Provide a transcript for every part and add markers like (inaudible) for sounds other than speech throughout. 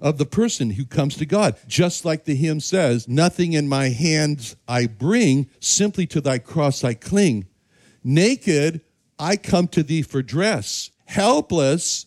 of the person who comes to God. Just like the hymn says, Nothing in my hands I bring, simply to thy cross I cling. Naked, I come to thee for dress. Helpless,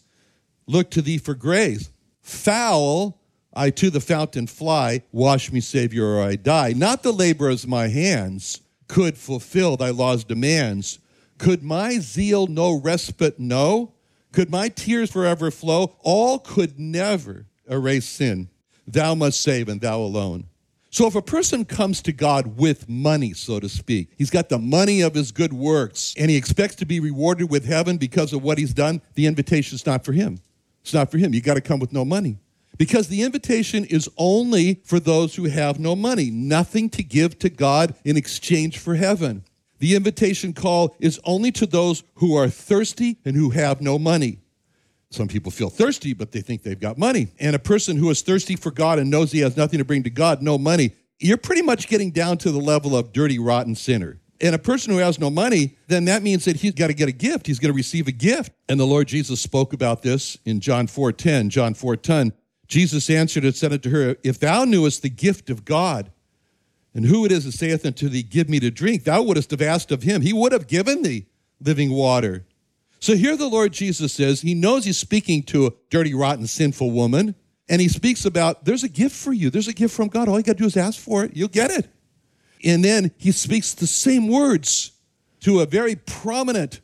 look to thee for grace. Foul, I to the fountain fly. Wash me, Savior, or I die. Not the labor of my hands could fulfill thy law's demands. Could my zeal no respite know? Could my tears forever flow? All could never erase sin. Thou must save, and thou alone. So if a person comes to God with money, so to speak, he's got the money of his good works, and he expects to be rewarded with heaven because of what he's done, the invitation is not for him. It's not for him. You got to come with no money. Because the invitation is only for those who have no money, nothing to give to God in exchange for heaven. The invitation call is only to those who are thirsty and who have no money. Some people feel thirsty, but they think they've got money. And a person who is thirsty for God and knows he has nothing to bring to God, no money, you're pretty much getting down to the level of dirty, rotten sinner. And a person who has no money, then that means that he's got to get a gift. He's going to receive a gift. And the Lord Jesus spoke about this in John 4:10. John 4:10. Jesus answered and said unto her, If thou knewest the gift of God, and who it is that saith unto thee, Give me to drink, thou wouldst have asked of him. He would have given thee living water. So here the Lord Jesus says, he knows he's speaking to a dirty, rotten, sinful woman, and he speaks about there's a gift for you. There's a gift from God. All you got to do is ask for it, you'll get it. And then he speaks the same words to a very prominent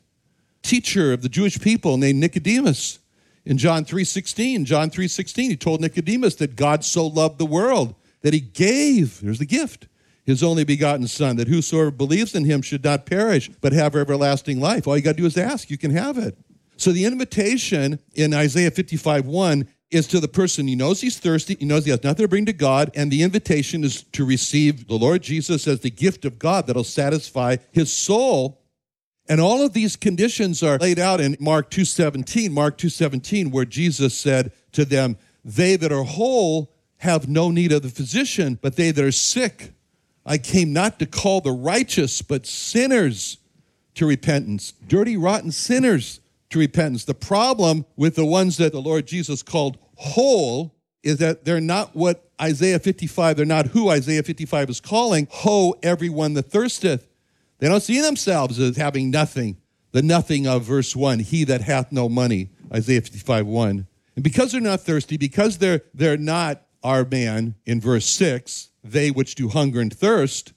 teacher of the Jewish people named Nicodemus. In John 3:16, John 3:16, he told Nicodemus that God so loved the world that he gave, there's the gift, his only begotten Son, that whosoever believes in him should not perish, but have everlasting life. All you got to do is ask, you can have it. So the invitation in Isaiah 55 1 is to the person he knows he's thirsty, he knows he has nothing to bring to God, and the invitation is to receive the Lord Jesus as the gift of God that'll satisfy his soul. And all of these conditions are laid out in Mark 2:17, Mark 2:17 where Jesus said to them, "They that are whole have no need of the physician, but they that are sick I came not to call the righteous, but sinners to repentance. Dirty, rotten sinners to repentance. The problem with the ones that the Lord Jesus called whole is that they're not what Isaiah 55, they're not who Isaiah 55 is calling. Ho, everyone that thirsteth. They don't see themselves as having nothing. The nothing of verse 1, he that hath no money, Isaiah 55, 1. And because they're not thirsty, because they're, they're not our man in verse 6, they which do hunger and thirst,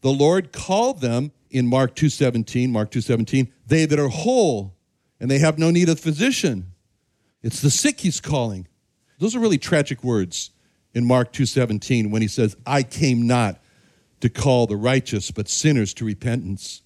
the Lord called them in Mark 2:17, Mark 2:17, they that are whole and they have no need of physician. It's the sick he's calling. Those are really tragic words in Mark 2:17 when he says, "I came not to call the righteous but sinners to repentance."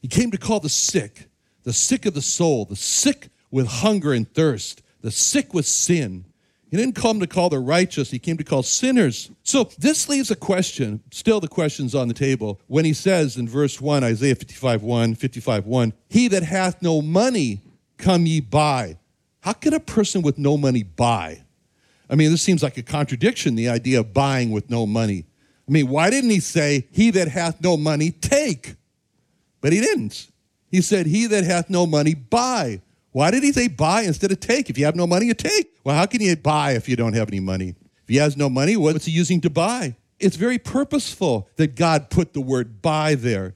He came to call the sick, the sick of the soul, the sick with hunger and thirst, the sick with sin. He didn't come to call the righteous, he came to call sinners. So this leaves a question, still the question's on the table, when he says in verse 1, Isaiah 55 1, 55 1, He that hath no money, come ye buy. How can a person with no money buy? I mean, this seems like a contradiction, the idea of buying with no money. I mean, why didn't he say, He that hath no money, take? But he didn't. He said, He that hath no money, buy. Why did he say buy instead of take? If you have no money, you take. Well, how can you buy if you don't have any money? If he has no money, what's he using to buy? It's very purposeful that God put the word buy there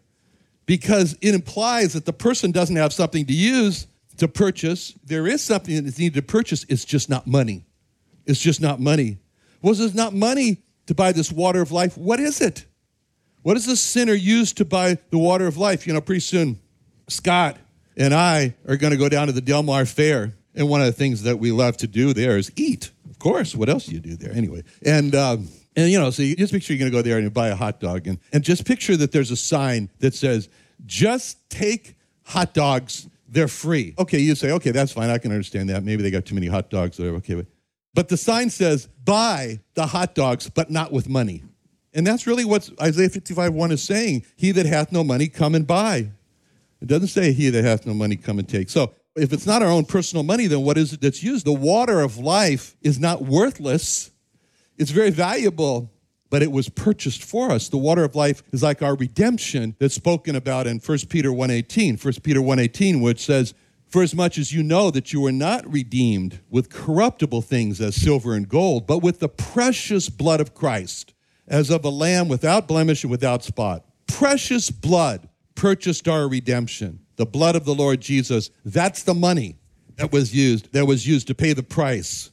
because it implies that the person doesn't have something to use to purchase. There is something that is needed to purchase, it's just not money. It's just not money. Was it not money to buy this water of life? What is it? What does the sinner use to buy the water of life? You know, pretty soon, Scott and I are going to go down to the Del Mar Fair. And one of the things that we love to do there is eat. Of course, what else do you do there anyway? And, um, and you know, so you just picture you're going to go there and you buy a hot dog. And, and just picture that there's a sign that says, just take hot dogs, they're free. Okay, you say, okay, that's fine. I can understand that. Maybe they got too many hot dogs, whatever. Okay, but, but the sign says, buy the hot dogs, but not with money. And that's really what Isaiah 55 1 is saying. He that hath no money, come and buy. It doesn't say he that hath no money, come and take. So if it's not our own personal money, then what is it that's used? The water of life is not worthless, it's very valuable, but it was purchased for us. The water of life is like our redemption that's spoken about in 1 Peter 1.18. 1 Peter 1.18, which says, For as much as you know that you were not redeemed with corruptible things as silver and gold, but with the precious blood of Christ, as of a lamb without blemish and without spot. Precious blood purchased our redemption. The blood of the Lord Jesus. That's the money that was used, that was used to pay the price.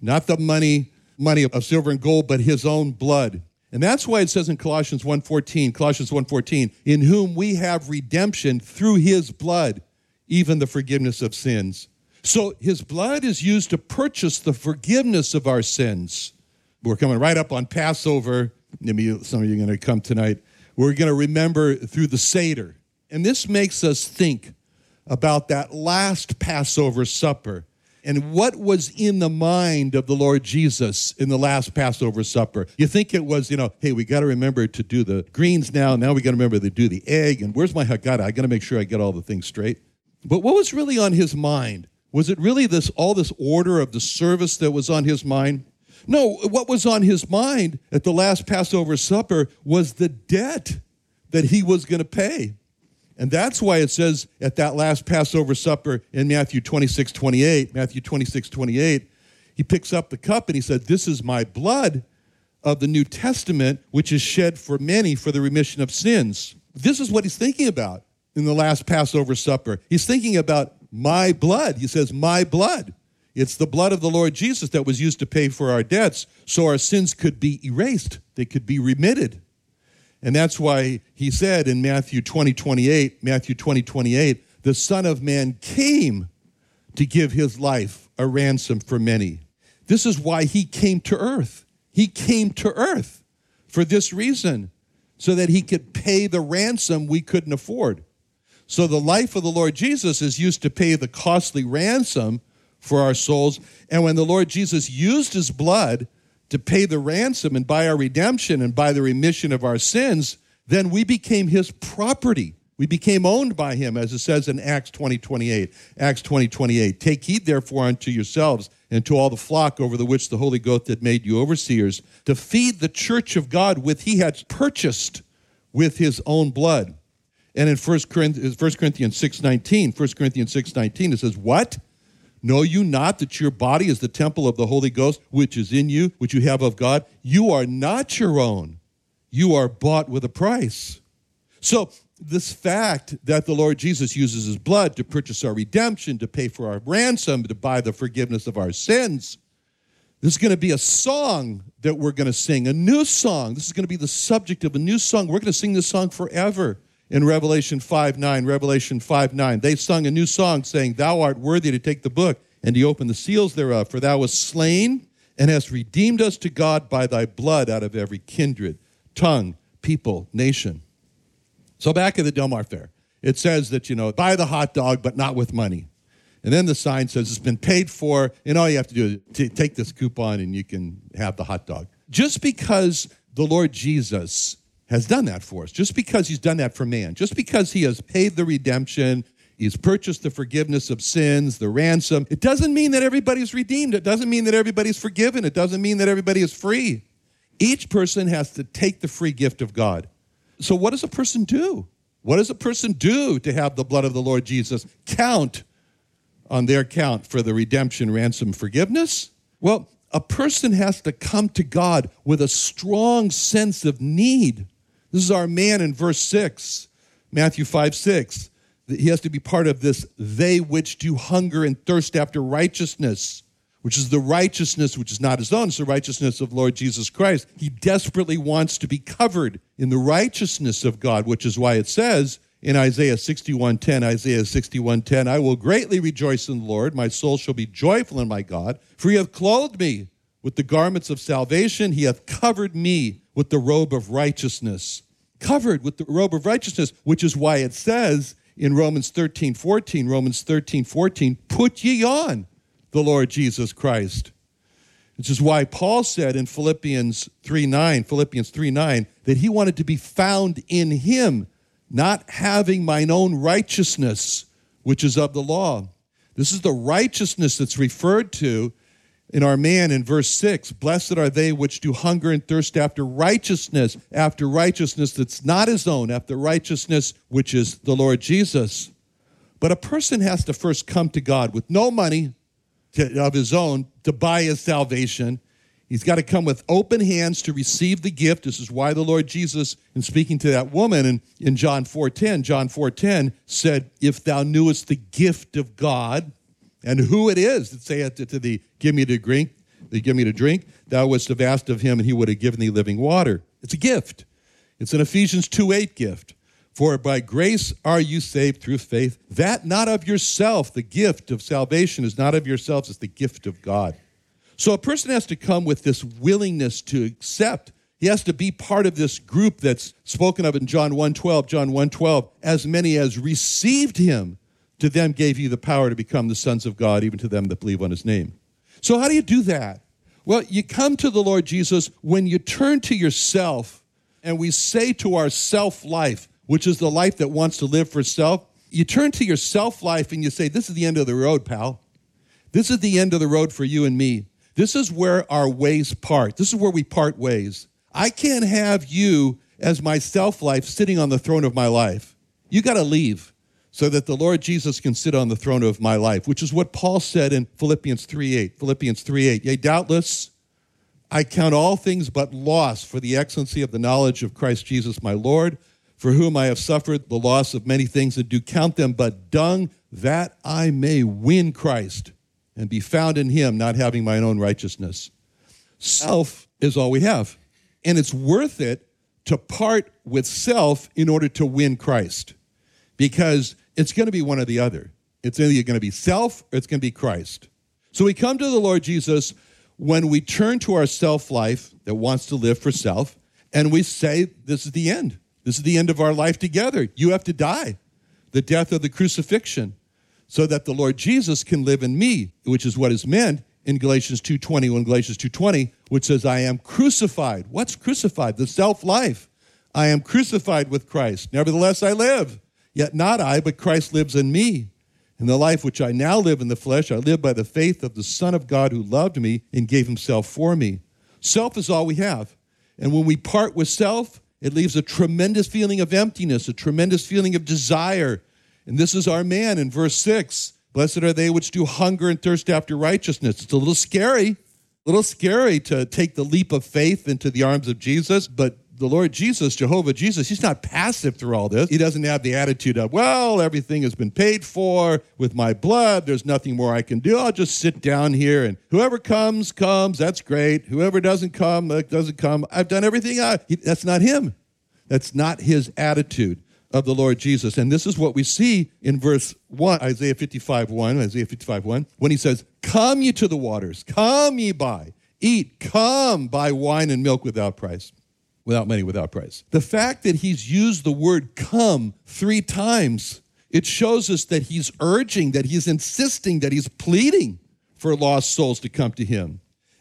Not the money, money of silver and gold, but his own blood. And that's why it says in Colossians 1:14, Colossians 1:14, in whom we have redemption through his blood, even the forgiveness of sins. So his blood is used to purchase the forgiveness of our sins. We're coming right up on Passover. Maybe some of you are going to come tonight. We're going to remember through the Seder. And this makes us think about that last Passover supper and what was in the mind of the Lord Jesus in the last Passover supper. You think it was, you know, hey, we got to remember to do the greens now. Now we got to remember to do the egg. And where's my Haggadah? I got to make sure I get all the things straight. But what was really on his mind? Was it really this all this order of the service that was on his mind? No, what was on his mind at the last Passover supper was the debt that he was going to pay. And that's why it says at that last Passover supper in Matthew 26, 28, Matthew 26, 28, he picks up the cup and he said, This is my blood of the New Testament, which is shed for many for the remission of sins. This is what he's thinking about in the last Passover supper. He's thinking about my blood. He says, My blood. It's the blood of the Lord Jesus that was used to pay for our debts so our sins could be erased, they could be remitted. And that's why he said in Matthew 20, 28, Matthew 20, 28, the Son of Man came to give his life a ransom for many. This is why he came to earth. He came to earth for this reason, so that he could pay the ransom we couldn't afford. So the life of the Lord Jesus is used to pay the costly ransom for our souls. And when the Lord Jesus used his blood to pay the ransom and buy our redemption and buy the remission of our sins, then we became his property. We became owned by him, as it says in Acts 20 28. Acts 20 28. Take heed, therefore, unto yourselves and to all the flock over the which the Holy Ghost had made you overseers, to feed the church of God with he had purchased with his own blood. And in 1 Corinthians, 1 Corinthians 6 19, 1 Corinthians 6 19, it says, What? Know you not that your body is the temple of the Holy Ghost, which is in you, which you have of God? You are not your own. You are bought with a price. So, this fact that the Lord Jesus uses his blood to purchase our redemption, to pay for our ransom, to buy the forgiveness of our sins, this is going to be a song that we're going to sing, a new song. This is going to be the subject of a new song. We're going to sing this song forever in Revelation 5 9. Revelation 5 9. They sung a new song saying, Thou art worthy to take the book and to open the seals thereof, for thou wast slain and hast redeemed us to God by thy blood out of every kindred, tongue, people, nation. So back at the Del Mar Fair, it says that, you know, buy the hot dog, but not with money. And then the sign says it's been paid for, and all you have to do is take this coupon and you can have the hot dog. Just because the Lord Jesus has done that for us. Just because he's done that for man, just because he has paid the redemption, he's purchased the forgiveness of sins, the ransom, it doesn't mean that everybody's redeemed. It doesn't mean that everybody's forgiven. It doesn't mean that everybody is free. Each person has to take the free gift of God. So, what does a person do? What does a person do to have the blood of the Lord Jesus count on their count for the redemption, ransom, forgiveness? Well, a person has to come to God with a strong sense of need this is our man in verse 6, Matthew 5 6. He has to be part of this, they which do hunger and thirst after righteousness. which is the righteousness which is not his own, it's the righteousness of Lord Jesus Christ. He desperately wants to be covered in the righteousness of God, which is why it says in Isaiah 61:10, Isaiah 61:10, I will greatly rejoice in the Lord, my soul shall be joyful in my God, for he hath clothed me with the garments of salvation, he hath covered me with the robe of righteousness. Covered with the robe of righteousness, which is why it says in Romans 13, 14, Romans 13, 14, put ye on the Lord Jesus Christ. Which is why Paul said in Philippians 3 9, Philippians 3 9, that he wanted to be found in him, not having mine own righteousness, which is of the law. This is the righteousness that's referred to in our man in verse 6 Blessed are they which do hunger and thirst after righteousness, after righteousness that's not his own, after righteousness which is the Lord Jesus. But a person has to first come to God with no money, to, of his own to buy his salvation. He's got to come with open hands to receive the gift. This is why the Lord Jesus, in speaking to that woman in, in John 4.10, John 4.10 said, If thou knewest the gift of God, and who it is that saith to thee, Give me to drink, give me to drink, thou wouldst have asked of him, and he would have given thee living water. It's a gift. It's an Ephesians 2 8 gift. For by grace are you saved through faith, that not of yourself. The gift of salvation is not of yourselves, it's the gift of God. So a person has to come with this willingness to accept. He has to be part of this group that's spoken of in John 1:12, John 1:12, as many as received him, to them gave he the power to become the sons of God, even to them that believe on his name. So how do you do that? Well, you come to the Lord Jesus when you turn to yourself and we say to our self life, which is the life that wants to live for self, you turn to your self life and you say, This is the end of the road, pal. This is the end of the road for you and me. This is where our ways part. This is where we part ways. I can't have you as my self life sitting on the throne of my life. You got to leave so that the Lord Jesus can sit on the throne of my life, which is what Paul said in Philippians 3 8. Philippians 3 8. Yea, doubtless, I count all things but loss for the excellency of the knowledge of Christ Jesus my Lord for whom I have suffered the loss of many things, and do count them but dung, that I may win Christ and be found in him, not having mine own righteousness. Self is all we have. And it's worth it to part with self in order to win Christ because it's going to be one or the other. It's either going to be self or it's going to be Christ. So we come to the Lord Jesus when we turn to our self life that wants to live for self and we say, This is the end. This is the end of our life together. You have to die, the death of the crucifixion, so that the Lord Jesus can live in me, which is what is meant in Galatians 2:20 when Galatians 2:20 which says I am crucified. What's crucified? The self-life. I am crucified with Christ. Nevertheless I live, yet not I, but Christ lives in me. In the life which I now live in the flesh, I live by the faith of the Son of God who loved me and gave himself for me. Self is all we have. And when we part with self, it leaves a tremendous feeling of emptiness, a tremendous feeling of desire. And this is our man in verse 6. Blessed are they which do hunger and thirst after righteousness. It's a little scary, a little scary to take the leap of faith into the arms of Jesus, but the Lord Jesus, Jehovah Jesus, he's not passive through all this. He doesn't have the attitude of, well, everything has been paid for with my blood. There's nothing more I can do. I'll just sit down here and whoever comes, comes. That's great. Whoever doesn't come, doesn't come. I've done everything. I, he, that's not him. That's not his attitude of the Lord Jesus. And this is what we see in verse 1, Isaiah 55 1, Isaiah 55 1, when he says, Come ye to the waters, come ye buy, eat, come buy wine and milk without price without money, without price. The fact that he's used the word come three times, it shows us that he's urging, that he's insisting, that he's pleading for lost souls to come to him.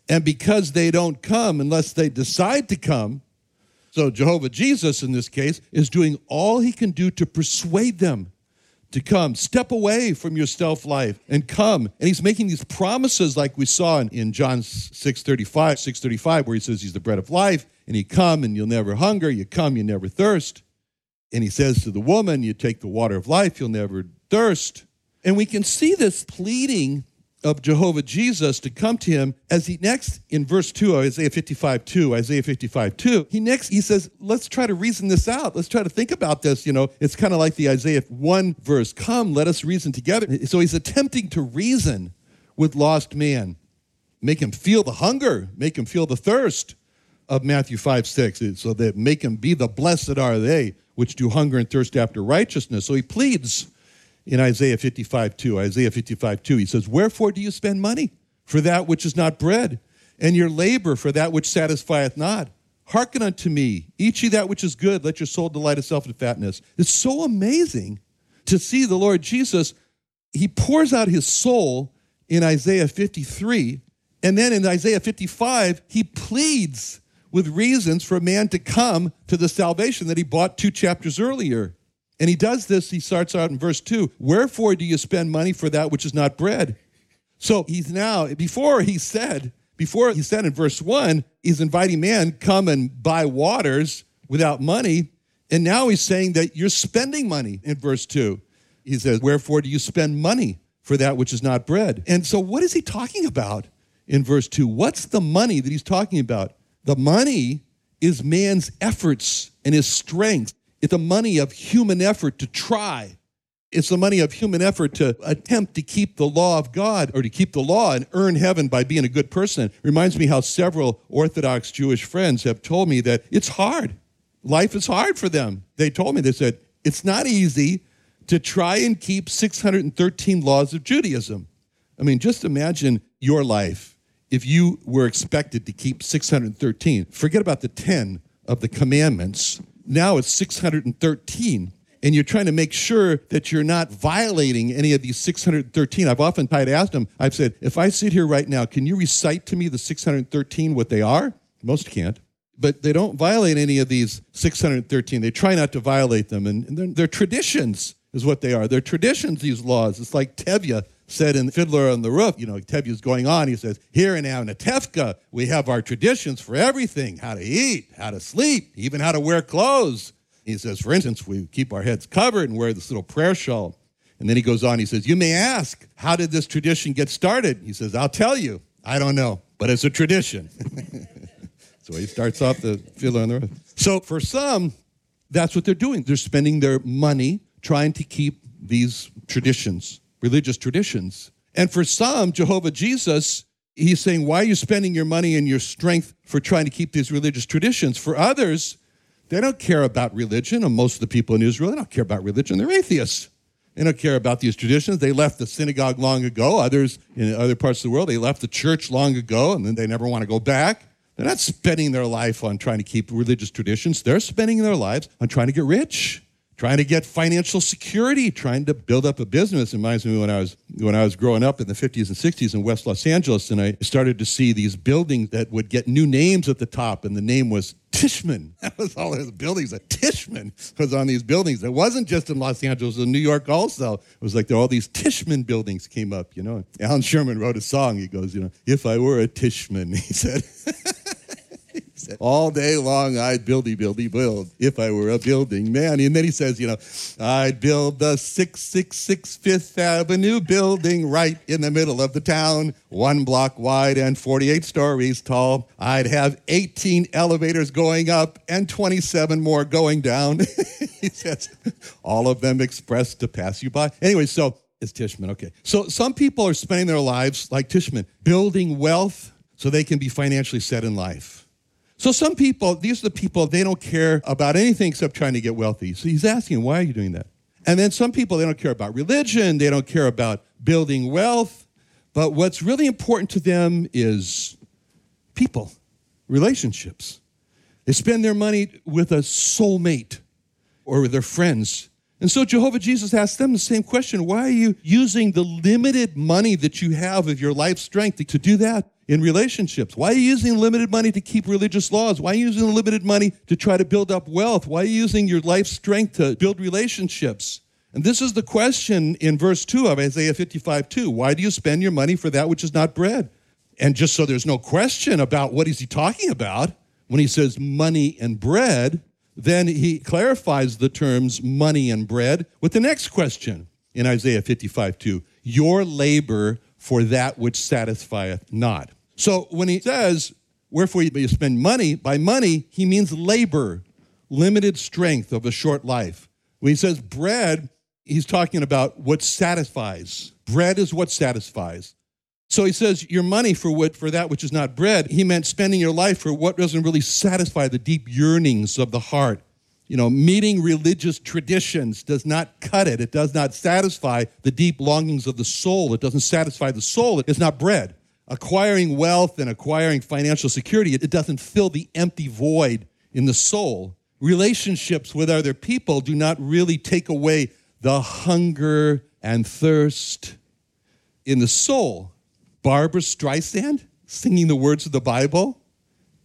And because they don't come unless they decide to come, so Jehovah Jesus in this case is doing all he can do to persuade them to come. Step away from your self life and come. And he's making these promises like we saw in, in John 6:35, 6:35 where he says he's the bread of life and you come and you'll never hunger, you come, you never thirst. And he says to the woman, You take the water of life, you'll never thirst. And we can see this pleading of Jehovah Jesus to come to him as he next in verse 2 Isaiah 55 2 Isaiah 55 2 he next he says let's try to reason this out. Let's try to think about this you know. It's kind of like the Isaiah 1 verse come let us reason together. So he's attempting to reason with lost man. Make him feel the hunger, make him feel the thirst of Matthew 5 6, so that make him be the blessed are they which do hunger and thirst after righteousness. So he pleads in Isaiah 55 2. Isaiah 55 2, he says, Wherefore do you spend money for that which is not bread, and your labor for that which satisfieth not? Hearken unto me, eat ye that which is good, let your soul delight itself in fatness. It's so amazing to see the Lord Jesus. He pours out his soul in Isaiah 53, and then in Isaiah 55, he pleads with reasons for a man to come to the salvation that he bought two chapters earlier. And he does this, he starts out in verse 2 Wherefore do you spend money for that which is not bread? So he's now, before he said, before he said in verse 1, he's inviting man, come and buy waters without money. And now he's saying that you're spending money in verse 2. He says, Wherefore do you spend money for that which is not bread? And so what is he talking about in verse 2? What's the money that he's talking about? The money is man's efforts and his strength. It's the money of human effort to try. It's the money of human effort to attempt to keep the law of God or to keep the law and earn heaven by being a good person. Reminds me how several Orthodox Jewish friends have told me that it's hard. Life is hard for them. They told me, they said, it's not easy to try and keep 613 laws of Judaism. I mean, just imagine your life if you were expected to keep 613, forget about the 10 of the commandments. Now it's 613. And you're trying to make sure that you're not violating any of these 613. I've often tried to ask them, I've said, if I sit here right now, can you recite to me the 613 what they are? Most can't. But they don't violate any of these 613. They try not to violate them. And, they're, they're traditions, is what they are. They're traditions, these laws. It's like Tevye said in Fiddler on the Roof, you know, Tevye's going on. He says, Here in Anatevka, we have our traditions for everything how to eat, how to sleep, even how to wear clothes. He says, For instance, we keep our heads covered and wear this little prayer shawl. And then he goes on, he says, You may ask, how did this tradition get started? He says, I'll tell you. I don't know, but it's a tradition. (laughs) so he starts off the Fiddler on the Roof. So for some, that's what they're doing. They're spending their money trying to keep these traditions religious traditions. And for some, Jehovah Jesus, he's saying, Why are you spending your money and your strength for trying to keep these religious traditions? For others, they don't care about religion, and most of the people in Israel, they don't care about religion. They're atheists. They don't care about these traditions. They left the synagogue long ago. Others in other parts of the world, they left the church long ago, and then they never want to go back. They're not spending their life on trying to keep religious traditions. They're spending their lives on trying to get rich trying to get financial security, trying to build up a business. It reminds me when I was when I was growing up in the 50s and 60s in West Los Angeles, and I started to see these buildings that would get new names at the top, and the name was Tishman. (laughs) That was all those buildings. That Tishman was on these buildings. It wasn't just in Los Angeles, in New York also. It was like all these Tishman buildings came up, you know. Allan Sherman wrote a song. He goes, you know, if I were a Tishman, (laughs) he said. (laughs) All day long, I'd buildy, buildy, build if I were a building man. And then he says, you know, I'd build the 666 Fifth Avenue building right in the middle of the town, one block wide and 48 stories tall. I'd have 18 elevators going up and 27 more going down. (laughs) he says, all of them expressed to pass you by. Anyway, so it's Tishman. Okay. So some people are spending their lives like Tishman, building wealth so they can be financially set in life. So some people, these are the people, they don't care about anything except trying to get wealthy. So he's asking, why are you doing that? And then some people, they don't care about religion, they don't care about building wealth. But what's really important to them is people, relationships. They spend their money with a soulmate or with their friends. And so Jehovah Jesus asks them the same question Why are you using the limited money that you have of your life strength to do that? in relationships? Why are you using limited money to keep religious laws? Why are you using limited money to try to build up wealth? Why are you using your life strength to build relationships? And this is the question in verse 2 of Isaiah 55 2. Why do you spend your money for that which is not bread? And just so there's no question about what is he talking about when he says money and bread, then he clarifies the terms money and bread with the next question in Isaiah 55 2. Your labor for that which satisfieth not. So when he says, Wherefore you spend money, by money, he means labor, limited strength of a short life. When he says bread, he's talking about what satisfies. Bread is what satisfies. So he says, your money for what for that which is not bread. He meant spending your life for what doesn't really satisfy the deep yearnings of the heart. You know, meeting religious traditions does not cut it. It does not satisfy the deep longings of the soul. It doesn't satisfy the soul. It's not bread. Acquiring wealth and acquiring financial security, it doesn't fill the empty void in the soul. Relationships with other people do not really take away the hunger and thirst in the soul. Barbra Streisand singing the words of the Bible.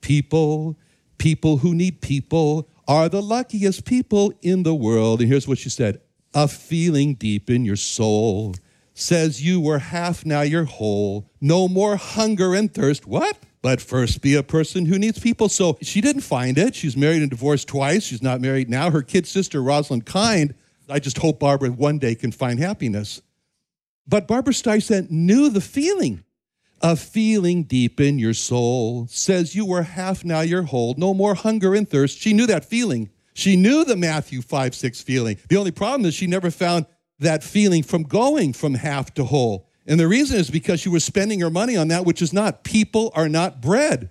People, people who need people are the luckiest people in the world. And here's what she said A feeling deep in your soul says you were half, now you're whole. No more hunger and thirst. What? But first, be a person who needs people. So she didn't find it. She's married and divorced twice. She's not married now. Her kid sister, Roslyn Kind, I just hope Barbra one day can find happiness. But Barbra Streisand knew the feeling. A feeling deep in your soul says you were half, now you're whole. No more hunger and thirst. She knew that feeling. She knew the Matthew 5 6 feeling. The only problem is she never found that feeling from going from half to whole. And the reason is because she was spending her money on that which is not. People are not bread.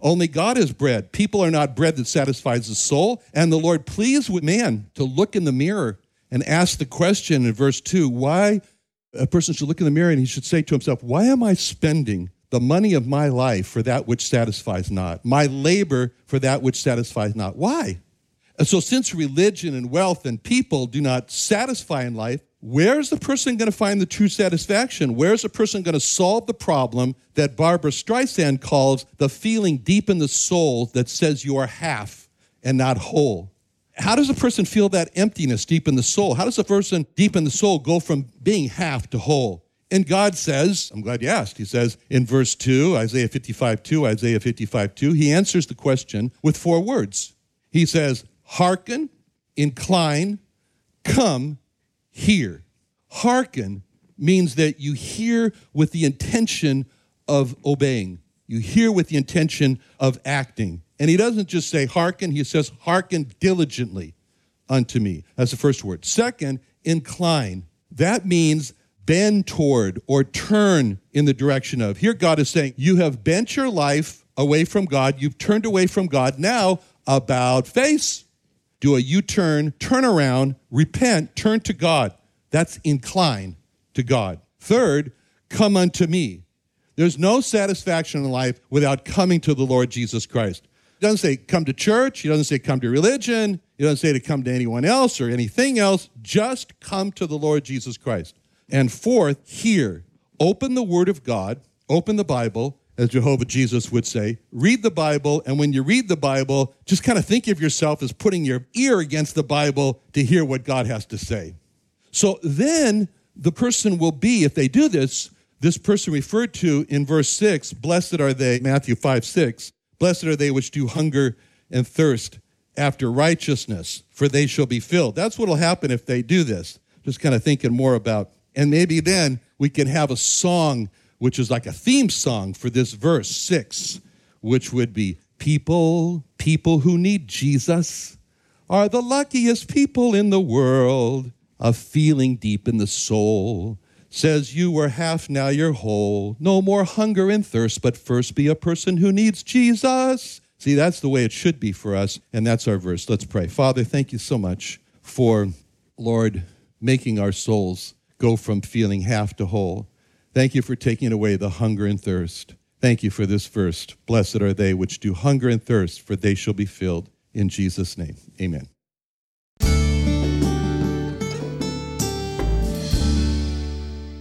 Only God is bread. People are not bread that satisfies the soul. And the Lord pleased with man to look in the mirror and ask the question in verse 2 why a person should look in the mirror and he should say to himself, Why am I spending the money of my life for that which satisfies not, my labor for that which satisfies not? Why? And so, since religion and wealth and people do not satisfy in life, where's the person going to find the true satisfaction? Where's the person going to solve the problem that Barbra Streisand calls the feeling deep in the soul that says you are half and not whole? How does a person feel that emptiness deep in the soul? How does a person deep in the soul go from being half to whole? And God says, I'm glad you asked. He says in verse 2, Isaiah 55 2, Isaiah 55 2, he answers the question with four words. He says, Hearken, incline, come, hear. Hearken means that you hear with the intention of obeying, you hear with the intention of acting. And he doesn't just say hearken, he says hearken diligently unto me. That's the first word. Second, incline. That means bend toward or turn in the direction of. Here, God is saying, You have bent your life away from God. You've turned away from God. Now, about face. Do a U turn, turn around, repent, turn to God. That's incline to God. Third, come unto me. There's no satisfaction in life without coming to the Lord Jesus Christ. Doesn't say come to church. He doesn't say come to religion. He doesn't say to come to anyone else or anything else. Just come to the Lord Jesus Christ. And fourth, hear. Open the Word of God, open the Bible, as Jehovah Jesus would say. Read the Bible, and when you read the Bible, just kind of think of yourself as putting your ear against the Bible to hear what God has to say. So then the person will be, if they do this, this person referred to in verse 6, blessed are they, Matthew 5 6, blessed are they which do hunger and thirst after righteousness, for they shall be filled. That's what will happen if they do this. Just kind of thinking more about, and maybe then we can have a song which is like a theme song for this verse 6, which would be people, people who need Jesus are the luckiest people in the world. A feeling deep in the soul says you were half, now you're whole. No more hunger and thirst, but first be a person who needs Jesus. See, that's the way it should be for us, and that's our verse. Let's pray. Father, thank you so much for, Lord, making our souls go from feeling half to whole. Thank you for taking away the hunger and thirst. Thank you for this verse. Blessed are they which do hunger and thirst, for they shall be filled. In Jesus' name, amen.